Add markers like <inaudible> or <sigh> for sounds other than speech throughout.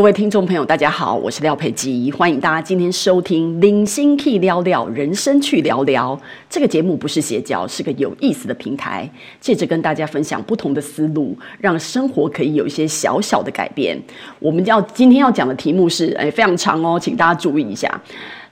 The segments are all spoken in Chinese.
各位听众朋友，大家好，我是廖佩基，欢迎大家今天收听《零星 key 聊聊人生去聊聊》这个节目，不是邪教，是个有意思的平台，借着跟大家分享不同的思路，让生活可以有一些小小的改变。我们要今天要讲的题目是，哎，非常长哦，请大家注意一下。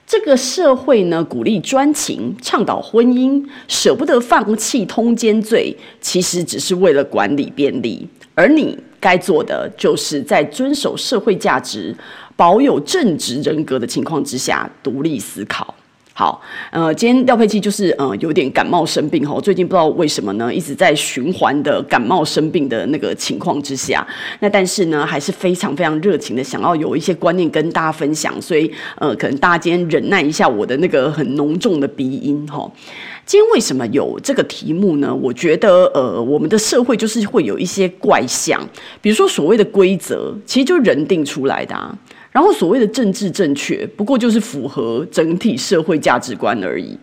这个社会呢，鼓励专情，倡导婚姻，舍不得放弃通奸罪，其实只是为了管理便利，而你。该做的就是在遵守社会价值、保有正直人格的情况之下，独立思考。好，呃，今天廖佩琪就是呃有点感冒生病哈，最近不知道为什么呢，一直在循环的感冒生病的那个情况之下，那但是呢，还是非常非常热情的想要有一些观念跟大家分享，所以呃，可能大家今天忍耐一下我的那个很浓重的鼻音哈。今天为什么有这个题目呢？我觉得，呃，我们的社会就是会有一些怪象，比如说所谓的规则，其实就是人定出来的啊。然后所谓的政治正确，不过就是符合整体社会价值观而已。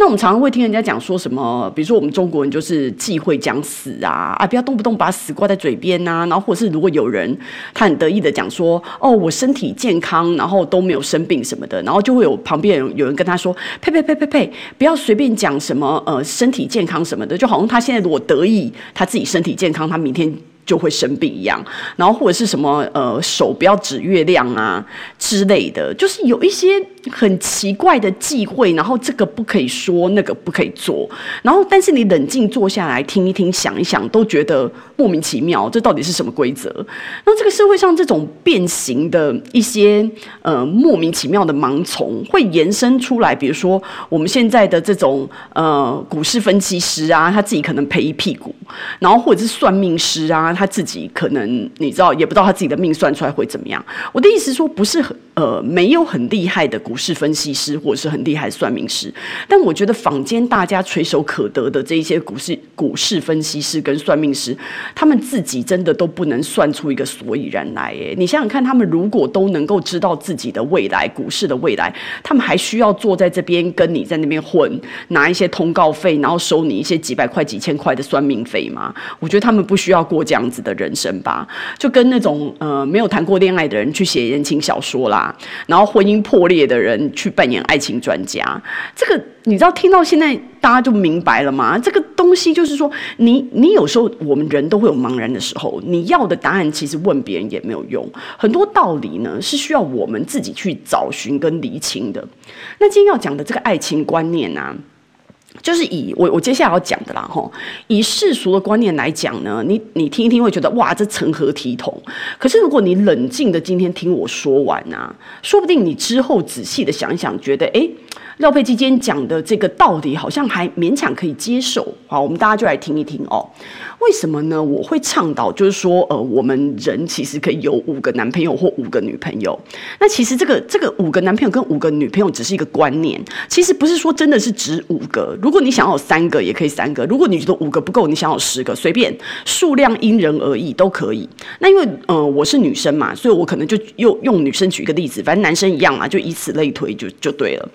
那我们常常会听人家讲说什么，比如说我们中国人就是忌讳讲死啊，啊，不要动不动把死挂在嘴边呐、啊。然后或者是如果有人他很得意的讲说，哦，我身体健康，然后都没有生病什么的，然后就会有旁边有有人跟他说，呸呸呸呸呸，不要随便讲什么呃身体健康什么的，就好像他现在如果得意他自己身体健康，他明天。就会生病一样，然后或者是什么呃手不要指月亮啊之类的，就是有一些很奇怪的忌讳，然后这个不可以说，那个不可以做，然后但是你冷静坐下来听一听，想一想，都觉得莫名其妙，这到底是什么规则？那这个社会上这种变形的一些呃莫名其妙的盲从，会延伸出来，比如说我们现在的这种呃股市分析师啊，他自己可能赔一屁股，然后或者是算命师啊。他自己可能你知道，也不知道他自己的命算出来会怎么样。我的意思说，不是很 <laughs> 呃没有很厉害的股市分析师，或者是很厉害的算命师。但我觉得坊间大家垂手可得的这一些股市股市分析师跟算命师，他们自己真的都不能算出一个所以然来。哎，你想想看，他们如果都能够知道自己的未来，股市的未来，他们还需要坐在这边跟你在那边混，拿一些通告费，然后收你一些几百块、几千块的算命费吗？我觉得他们不需要过这样子的人生吧，就跟那种呃没有谈过恋爱的人去写言情小说啦，然后婚姻破裂的人去扮演爱情专家，这个你知道听到现在大家就明白了吗？这个东西就是说，你你有时候我们人都会有茫然的时候，你要的答案其实问别人也没有用，很多道理呢是需要我们自己去找寻跟厘清的。那今天要讲的这个爱情观念呢。就是以我我接下来要讲的啦吼，以世俗的观念来讲呢，你你听一听会觉得哇，这成何体统？可是如果你冷静的今天听我说完啊，说不定你之后仔细的想一想，觉得哎。廖佩基今天讲的这个道理好像还勉强可以接受，好，我们大家就来听一听哦。为什么呢？我会倡导，就是说，呃，我们人其实可以有五个男朋友或五个女朋友。那其实这个这个五个男朋友跟五个女朋友只是一个观念，其实不是说真的是指五个。如果你想要三个，也可以三个；如果你觉得五个不够，你想要十个，随便，数量因人而异都可以。那因为呃我是女生嘛，所以我可能就用用女生举一个例子，反正男生一样嘛，就以此类推就就对了。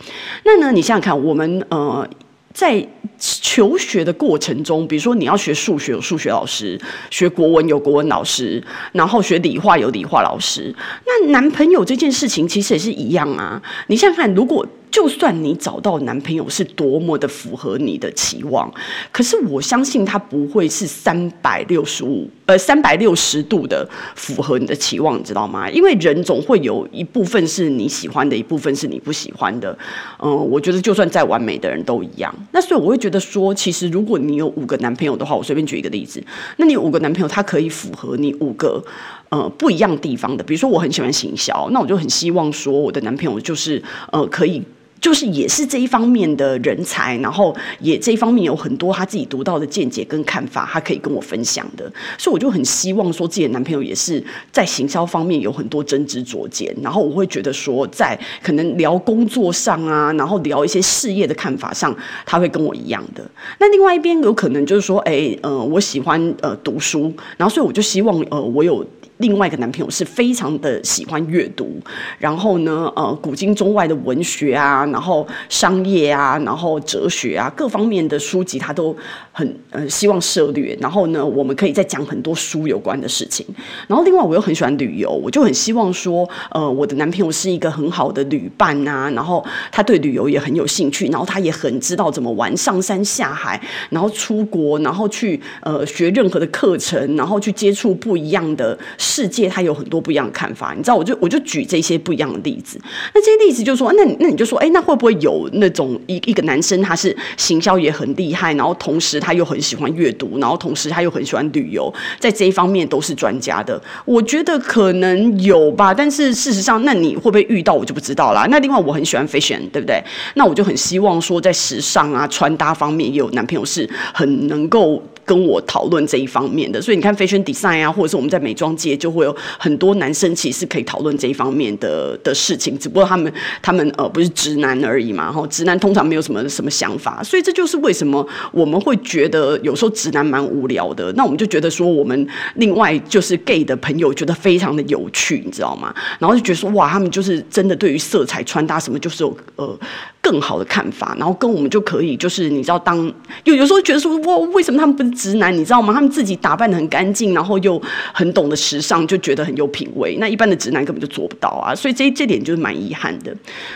那呢你想想看，我们呃在求学的过程中，比如说你要学数学有数学老师，学国文有国文老师，然后学理化有理化老师。那男朋友这件事情其实也是一样啊。你想想看，如果就算你找到男朋友是多么的符合你的期望，可是我相信他不会是三百六十五呃三百六十度的符合你的期望，你知道吗？因为人总会有一部分是你喜欢的，一部分是你不喜欢的。嗯，我觉得就算再完美的人都一样。那所以我会觉得说，其实如果你有五个男朋友的话，我随便举一个例子，那你五个男朋友，他可以符合你五个呃不一样地方的。比如说我很喜欢行销，那我就很希望说我的男朋友就是呃可以。就是也是这一方面的人才，然后也这一方面有很多他自己独到的见解跟看法，他可以跟我分享的，所以我就很希望说自己的男朋友也是在行销方面有很多真知灼见，然后我会觉得说在可能聊工作上啊，然后聊一些事业的看法上，他会跟我一样的。那另外一边有可能就是说，哎，呃，我喜欢呃读书，然后所以我就希望呃我有。另外一个男朋友是非常的喜欢阅读，然后呢，呃，古今中外的文学啊，然后商业啊，然后哲学啊，各方面的书籍他都很呃希望涉猎。然后呢，我们可以再讲很多书有关的事情。然后另外我又很喜欢旅游，我就很希望说，呃，我的男朋友是一个很好的旅伴啊，然后他对旅游也很有兴趣，然后他也很知道怎么玩，上山下海，然后出国，然后去呃学任何的课程，然后去接触不一样的。世界它有很多不一样的看法，你知道，我就我就举这些不一样的例子。那这些例子就说，那你那你就说，哎，那会不会有那种一一个男生他是行销也很厉害，然后同时他又很喜欢阅读，然后同时他又很喜欢旅游，在这一方面都是专家的？我觉得可能有吧，但是事实上，那你会不会遇到，我就不知道啦。那另外，我很喜欢 fashion，对不对？那我就很希望说，在时尚啊、穿搭方面，也有男朋友是很能够。跟我讨论这一方面的，所以你看 fashion design 啊，或者是我们在美妆界就会有很多男生其实可以讨论这一方面的的事情，只不过他们他们呃不是直男而已嘛，哈，直男通常没有什么什么想法，所以这就是为什么我们会觉得有时候直男蛮无聊的，那我们就觉得说我们另外就是 gay 的朋友觉得非常的有趣，你知道吗？然后就觉得说哇，他们就是真的对于色彩穿搭什么就是有呃。更好的看法，然后跟我们就可以，就是你知道当，有有时候觉得说，哇，为什么他们不是直男？你知道吗？他们自己打扮得很干净，然后又很懂得时尚，就觉得很有品味。那一般的直男根本就做不到啊，所以这这点就是蛮遗憾的。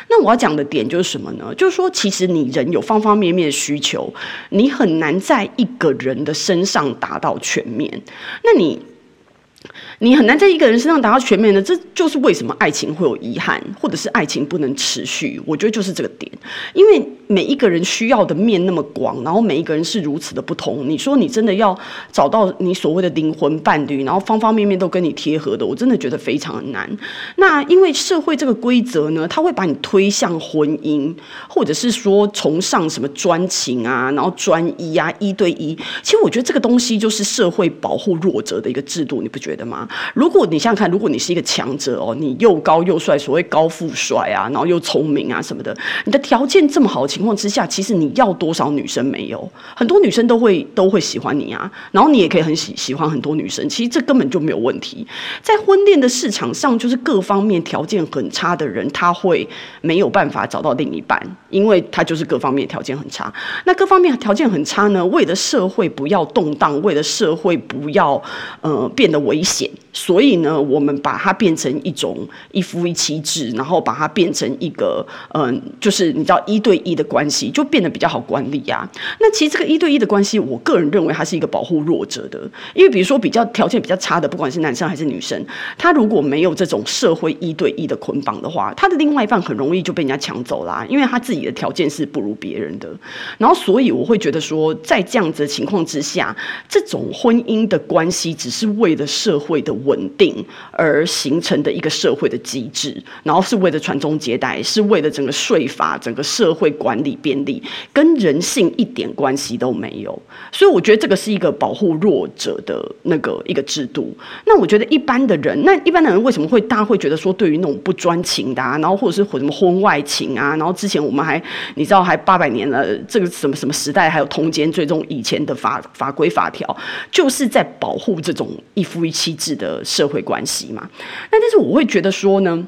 那我要讲的点就是什么呢？就是说，其实你人有方方面面的需求，你很难在一个人的身上达到全面。那你。你很难在一个人身上达到全面的，这就是为什么爱情会有遗憾，或者是爱情不能持续。我觉得就是这个点，因为每一个人需要的面那么广，然后每一个人是如此的不同。你说你真的要找到你所谓的灵魂伴侣，然后方方面面都跟你贴合的，我真的觉得非常的难。那因为社会这个规则呢，它会把你推向婚姻，或者是说崇尚什么专情啊，然后专一啊，一对一。其实我觉得这个东西就是社会保护弱者的一个制度，你不觉得吗？如果你想想看，如果你是一个强者哦，你又高又帅，所谓高富帅啊，然后又聪明啊什么的，你的条件这么好的情况之下，其实你要多少女生没有？很多女生都会都会喜欢你啊，然后你也可以很喜喜欢很多女生，其实这根本就没有问题。在婚恋的市场上，就是各方面条件很差的人，他会没有办法找到另一半，因为他就是各方面条件很差。那各方面条件很差呢？为了社会不要动荡，为了社会不要呃变得危险。所以呢，我们把它变成一种一夫一妻制，然后把它变成一个嗯，就是你知道一对一的关系，就变得比较好管理呀。那其实这个一对一的关系，我个人认为它是一个保护弱者的，因为比如说比较条件比较差的，不管是男生还是女生，他如果没有这种社会一对一的捆绑的话，他的另外一半很容易就被人家抢走啦，因为他自己的条件是不如别人的。然后，所以我会觉得说，在这样子的情况之下，这种婚姻的关系只是为了社会。稳定而形成的一个社会的机制，然后是为了传宗接代，是为了整个税法、整个社会管理便利，跟人性一点关系都没有。所以我觉得这个是一个保护弱者的那个一个制度。那我觉得一般的人，那一般的人为什么会大家会觉得说，对于那种不专情的啊，然后或者是什么婚外情啊，然后之前我们还你知道还八百年了，这个什么什么时代还有通奸最终以前的法法规法条，就是在保护这种一夫一妻制的。社会关系嘛，那但是我会觉得说呢，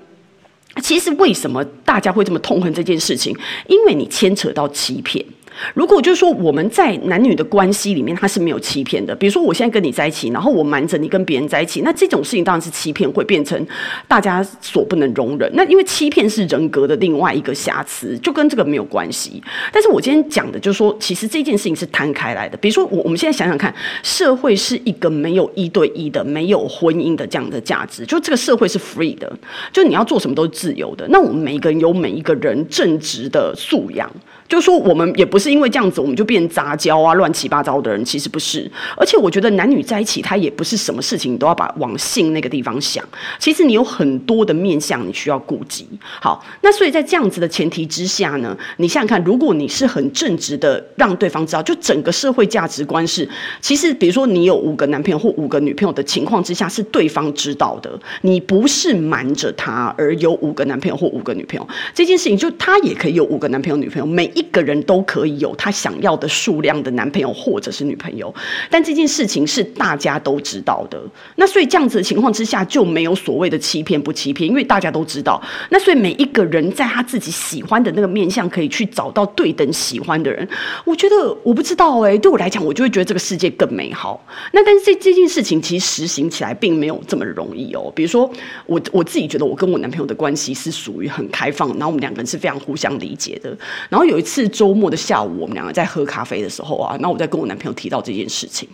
其实为什么大家会这么痛恨这件事情？因为你牵扯到欺骗。如果就是说我们在男女的关系里面，他是没有欺骗的。比如说我现在跟你在一起，然后我瞒着你跟别人在一起，那这种事情当然是欺骗，会变成大家所不能容忍。那因为欺骗是人格的另外一个瑕疵，就跟这个没有关系。但是我今天讲的就是说，其实这件事情是摊开来的。比如说我我们现在想想看，社会是一个没有一对一的、没有婚姻的这样的价值，就这个社会是 free 的，就你要做什么都是自由的。那我们每一个人有每一个人正直的素养。就说，我们也不是因为这样子，我们就变杂交啊，乱七八糟的人，其实不是。而且我觉得男女在一起，他也不是什么事情都要把往性那个地方想。其实你有很多的面向，你需要顾及。好，那所以在这样子的前提之下呢，你想想看，如果你是很正直的，让对方知道，就整个社会价值观是，其实比如说你有五个男朋友或五个女朋友的情况之下，是对方知道的，你不是瞒着他而有五个男朋友或五个女朋友这件事情，就他也可以有五个男朋友女朋友，每一。一个人都可以有他想要的数量的男朋友或者是女朋友，但这件事情是大家都知道的。那所以这样子的情况之下，就没有所谓的欺骗不欺骗，因为大家都知道。那所以每一个人在他自己喜欢的那个面向，可以去找到对等喜欢的人。我觉得我不知道哎、对我来讲，我就会觉得这个世界更美好。那但是这这件事情其实实行起来并没有这么容易哦。比如说我我自己觉得我跟我男朋友的关系是属于很开放，然后我们两个人是非常互相理解的。然后有一次是周末的下午，我们两个在喝咖啡的时候啊，那我在跟我男朋友提到这件事情，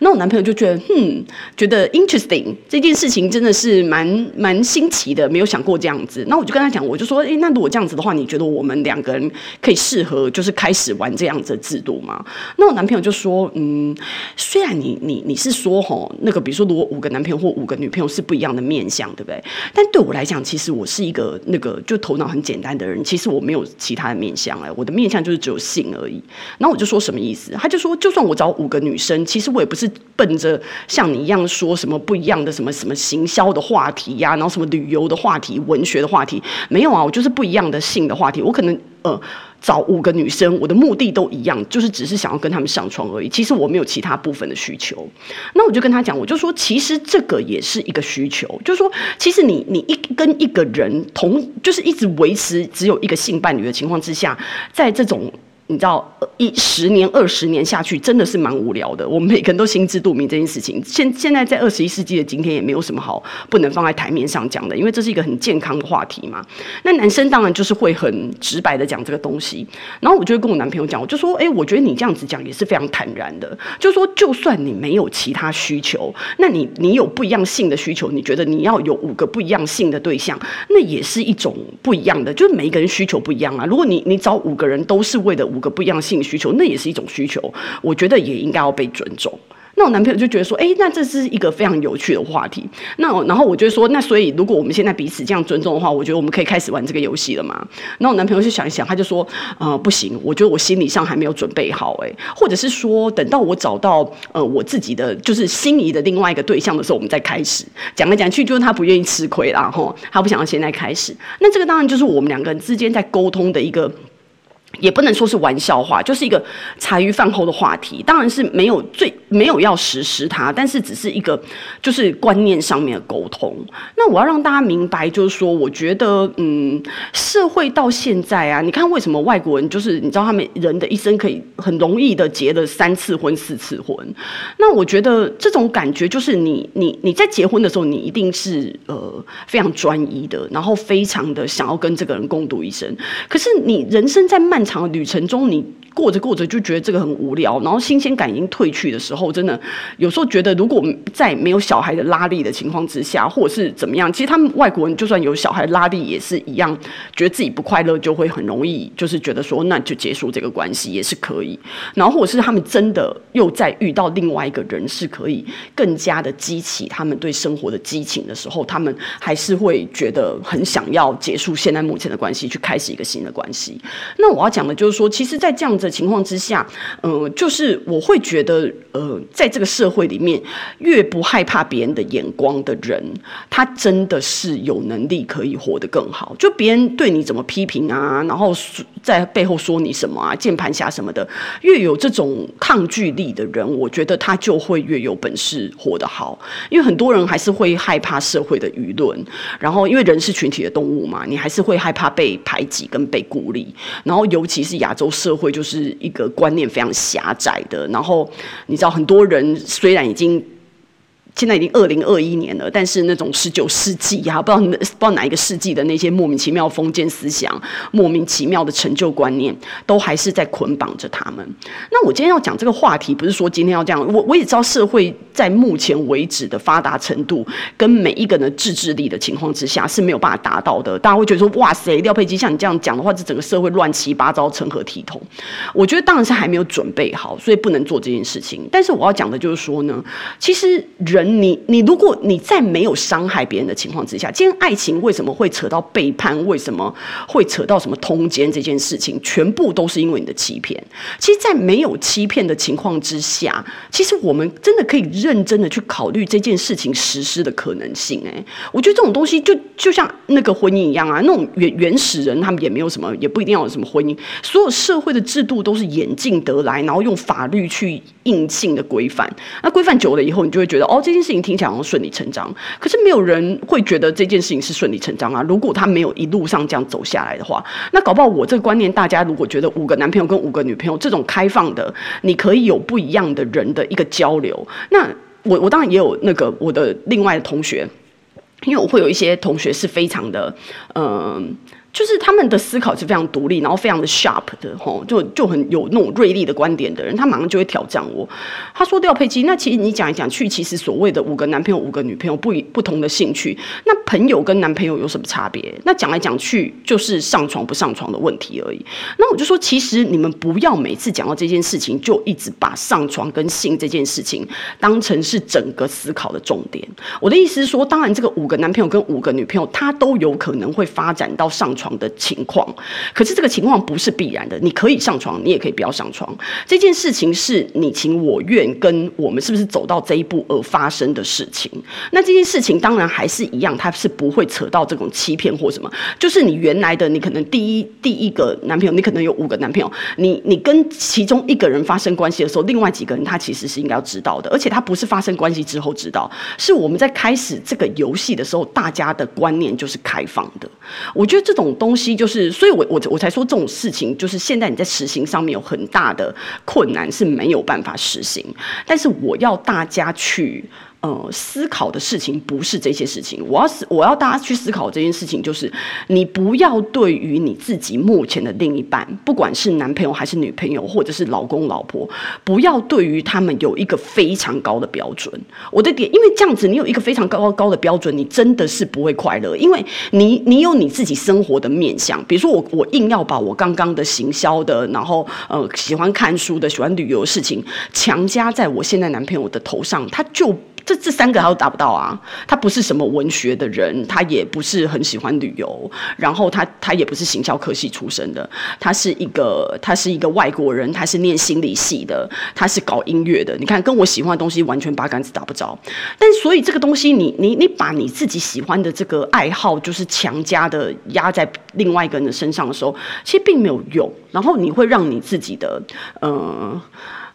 那我男朋友就觉得，嗯，觉得 interesting，这件事情真的是蛮蛮新奇的，没有想过这样子。那我就跟他讲，我就说，诶，那如果这样子的话，你觉得我们两个人可以适合就是开始玩这样子的制度吗？那我男朋友就说，嗯，虽然你你你是说吼，那个比如说如果五个男朋友或五个女朋友是不一样的面相，对不对？但对我来讲，其实我是一个那个就头脑很简单的人，其实我没有其他的面相哎，我的面相就是只有性而已。然后我就说什么意思？他就说，就算我找五个女生，其实我也不是奔着像你一样说什么不一样的什么什么行销的话题呀、然后什么旅游的话题、文学的话题，没有啊，我就是不一样的性的话题。我可能呃找五个女生，我的目的都一样，就是只是想要跟他们上床而已。其实我没有其他部分的需求。那我就跟他讲，我就说，其实这个也是一个需求，就是说，其实你你一跟一个人同，就是一直维持只有一个性伴侣的情况之下，在这种。你知道，一十年、二十年下去，真的是蛮无聊的。我们每个人都心知肚明这件事情。现现在在二十一世纪的今天，也没有什么好不能放在台面上讲的，因为这是一个很健康的话题嘛。那男生当然就是会很直白的讲这个东西。然后我就会跟我男朋友讲，我就说，哎，我觉得你这样子讲也是非常坦然的。就说，就算你没有其他需求，那你你有不一样性的需求，你觉得你要有五个不一样性的对象，那也是一种不一样的。就是每一个人需求不一样啊。如果你你找五个人都是为了五个不一样性需求，那也是一种需求，我觉得也应该要被尊重。那我男朋友就觉得说，哎，那这是一个非常有趣的话题。那然后我就说，那所以如果我们现在彼此这样尊重的话，我觉得我们可以开始玩这个游戏了嘛？那我男朋友就想一想，他就说，呃，不行，我觉得我心理上还没有准备好，哎，或者是说，等到我找到呃我自己的就是心仪的另外一个对象的时候，我们再开始。讲来讲去，就是他不愿意吃亏啦，吼，他不想要现在开始。那这个当然就是我们两个人之间在沟通的一个。也不能说是玩笑话，就是一个茶余饭后的话题。当然是没有最没有要实施它，但是只是一个就是观念上面的沟通。那我要让大家明白，就是说，我觉得，嗯，社会到现在啊，你看为什么外国人就是你知道他们人的一生可以很容易的结了三次婚、四次婚？那我觉得这种感觉就是你你你在结婚的时候，你一定是呃非常专一的，然后非常的想要跟这个人共度一生。可是你人生在慢慢。长旅程中，你。过着过着就觉得这个很无聊，然后新鲜感已经褪去的时候，真的有时候觉得，如果在没有小孩的拉力的情况之下，或者是怎么样，其实他们外国人就算有小孩拉力也是一样，觉得自己不快乐就会很容易，就是觉得说那就结束这个关系也是可以。然后或者是他们真的又在遇到另外一个人是可以更加的激起他们对生活的激情的时候，他们还是会觉得很想要结束现在目前的关系，去开始一个新的关系。那我要讲的就是说，其实，在这样子。的情况之下，呃，就是我会觉得，呃，在这个社会里面，越不害怕别人的眼光的人，他真的是有能力可以活得更好。就别人对你怎么批评啊，然后在背后说你什么啊，键盘侠什么的，越有这种抗拒力的人，我觉得他就会越有本事活得好。因为很多人还是会害怕社会的舆论，然后因为人是群体的动物嘛，你还是会害怕被排挤跟被孤立，然后尤其实亚洲社会就。是一个观念非常狭窄的，然后你知道，很多人虽然已经。现在已经二零二一年了，但是那种十九世纪呀，不知道不知道哪一个世纪的那些莫名其妙封建思想、莫名其妙的成就观念，都还是在捆绑着他们。那我今天要讲这个话题，不是说今天要这样。我我也知道社会在目前为止的发达程度，跟每一个人的自制力的情况之下是没有办法达到的。大家会觉得说，哇塞，廖佩基像你这样讲的话，这整个社会乱七八糟、成何体统？我觉得当然是还没有准备好，所以不能做这件事情。但是我要讲的就是说呢，其实人。你你如果你在没有伤害别人的情况之下，今天爱情为什么会扯到背叛？为什么会扯到什么通奸这件事情？全部都是因为你的欺骗。其实，在没有欺骗的情况之下，其实我们真的可以认真的去考虑这件事情实施的可能性。哎，我觉得这种东西就就像那个婚姻一样啊，那种原原始人他们也没有什么，也不一定要有什么婚姻，所有社会的制度都是演进得来，然后用法律去硬性的规范。那规范久了以后，你就会觉得哦，这件事情听起来好像顺理成章。可是没有人会觉得这件事情是顺理成章啊。如果他没有一路上这样走下来的话，那搞不好我这个观念，大家如果觉得五个男朋友跟五个女朋友这种开放的，你可以有不一样的人的一个交流。那我我当然也有那个我的另外的同学，因为我会有一些同学是非常的嗯。就是他们的思考是非常独立，然后非常的 sharp 的，吼，就就很有那种锐利的观点的人，他马上就会挑战我。他说：“廖佩琪，那其实你讲来讲去，其实所谓的五个男朋友、五个女朋友，不不同的兴趣，那朋友跟男朋友有什么差别？那讲来讲去就是上床不上床的问题而已。那我就说，其实你们不要每次讲到这件事情，就一直把上床跟性这件事情当成是整个思考的重点。我的意思是说，当然这个五个男朋友跟五个女朋友，他都有可能会发展到上床。”的情况，可是这个情况不是必然的。你可以上床，你也可以不要上床。这件事情是你情我愿，跟我们是不是走到这一步而发生的事情。那这件事情当然还是一样，它是不会扯到这种欺骗或什么。就是你原来的，你可能第一第一个男朋友，你可能有五个男朋友，你你跟其中一个人发生关系的时候，另外几个人他其实是应该要知道的，而且他不是发生关系之后知道，是我们在开始这个游戏的时候，大家的观念就是开放的。我觉得这种。东西就是，所以我我我才说这种事情，就是现在你在实行上面有很大的困难，是没有办法实行。但是我要大家去。呃，思考的事情不是这些事情。我要思，我要大家去思考这件事情，就是你不要对于你自己目前的另一半，不管是男朋友还是女朋友，或者是老公老婆，不要对于他们有一个非常高的标准。我的点，因为这样子，你有一个非常高高高的标准，你真的是不会快乐，因为你你有你自己生活的面向。比如说，我我硬要把我刚刚的行销的，然后呃喜欢看书的、喜欢旅游的事情强加在我现在男朋友的头上，他就。这这三个他都达不到啊！他不是什么文学的人，他也不是很喜欢旅游，然后他他也不是行销科系出身的，他是一个他是一个外国人，他是念心理系的，他是搞音乐的。你看，跟我喜欢的东西完全八竿子打不着。但所以这个东西你，你你把你自己喜欢的这个爱好，就是强加的压在另外一个人的身上的时候，其实并没有用。然后你会让你自己的嗯。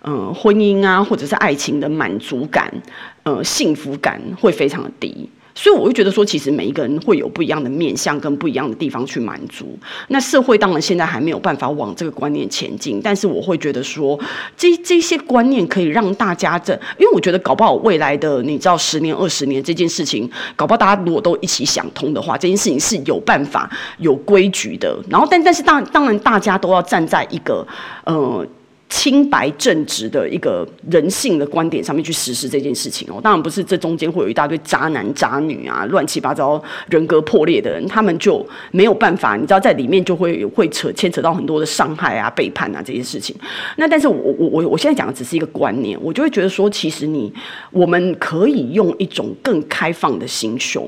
嗯，婚姻啊，或者是爱情的满足感，呃，幸福感会非常的低，所以我会觉得说，其实每一个人会有不一样的面向跟不一样的地方去满足。那社会当然现在还没有办法往这个观念前进，但是我会觉得说，这这些观念可以让大家这，因为我觉得搞不好未来的你知道十年二十年这件事情，搞不好大家如果都一起想通的话，这件事情是有办法有规矩的。然后但但是当当然大家都要站在一个呃。清白正直的一个人性的观点上面去实施这件事情哦，当然不是这中间会有一大堆渣男渣女啊，乱七八糟人格破裂的人，他们就没有办法，你知道在里面就会会扯牵扯到很多的伤害啊、背叛啊这些事情。那但是我我我我现在讲的只是一个观念，我就会觉得说，其实你我们可以用一种更开放的心胸，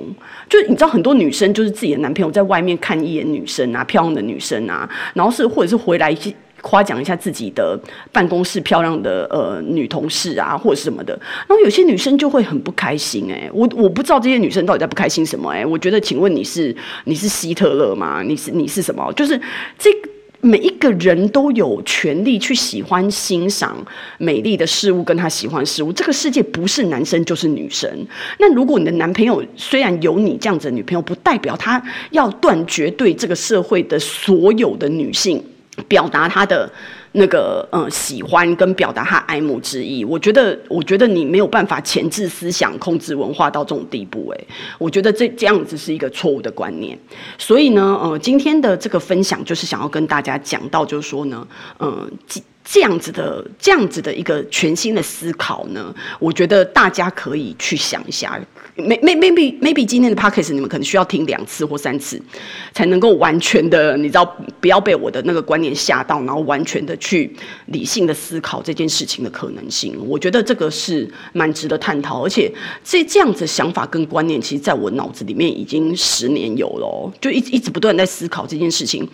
就是你知道很多女生就是自己的男朋友在外面看一眼女生啊，漂亮的女生啊，然后是或者是回来一些。夸奖一下自己的办公室漂亮的呃女同事啊，或者什么的，然后有些女生就会很不开心哎、我我不知道这些女生到底在不开心什么哎、我觉得，请问你是你是希特勒吗？你是你是什么？就是这每一个人都有权利去喜欢欣赏美丽的事物，跟他喜欢事物。这个世界不是男生就是女生。那如果你的男朋友虽然有你这样子的女朋友，不代表他要断绝对这个社会的所有的女性。表达他的那个嗯喜欢跟表达他爱慕之意，我觉得我觉得你没有办法前置思想、控制文化到这种地步，诶，我觉得这这样子是一个错误的观念。所以呢，呃，今天的这个分享就是想要跟大家讲到，就是说呢，嗯、呃。这样子的这样子的一个全新的思考呢，我觉得大家可以去想一下。maybe maybe maybe 今天的 podcast 你们可能需要听两次或三次，才能够完全的，你知道，不要被我的那个观念吓到，然后完全的去理性的思考这件事情的可能性。我觉得这个是蛮值得探讨，而且这这样子想法跟观念，其实在我脑子里面已经十年有了，就一一直不断在思考这件事情。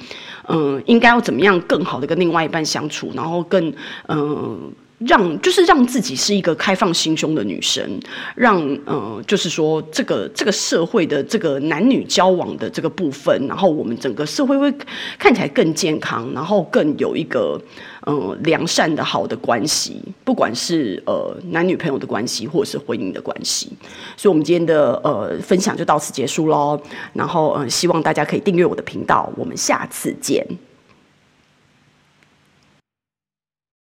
嗯，应该要怎么样更好的跟另外一半相处，然后更嗯。让就是让自己是一个开放心胸的女生，让呃就是说这个这个社会的这个男女交往的这个部分，然后我们整个社会会看起来更健康，然后更有一个呃良善的好的关系，不管是呃男女朋友的关系，或者是婚姻的关系。所以，我们今天的呃分享就到此结束喽。然后呃希望大家可以订阅我的频道，我们下次见。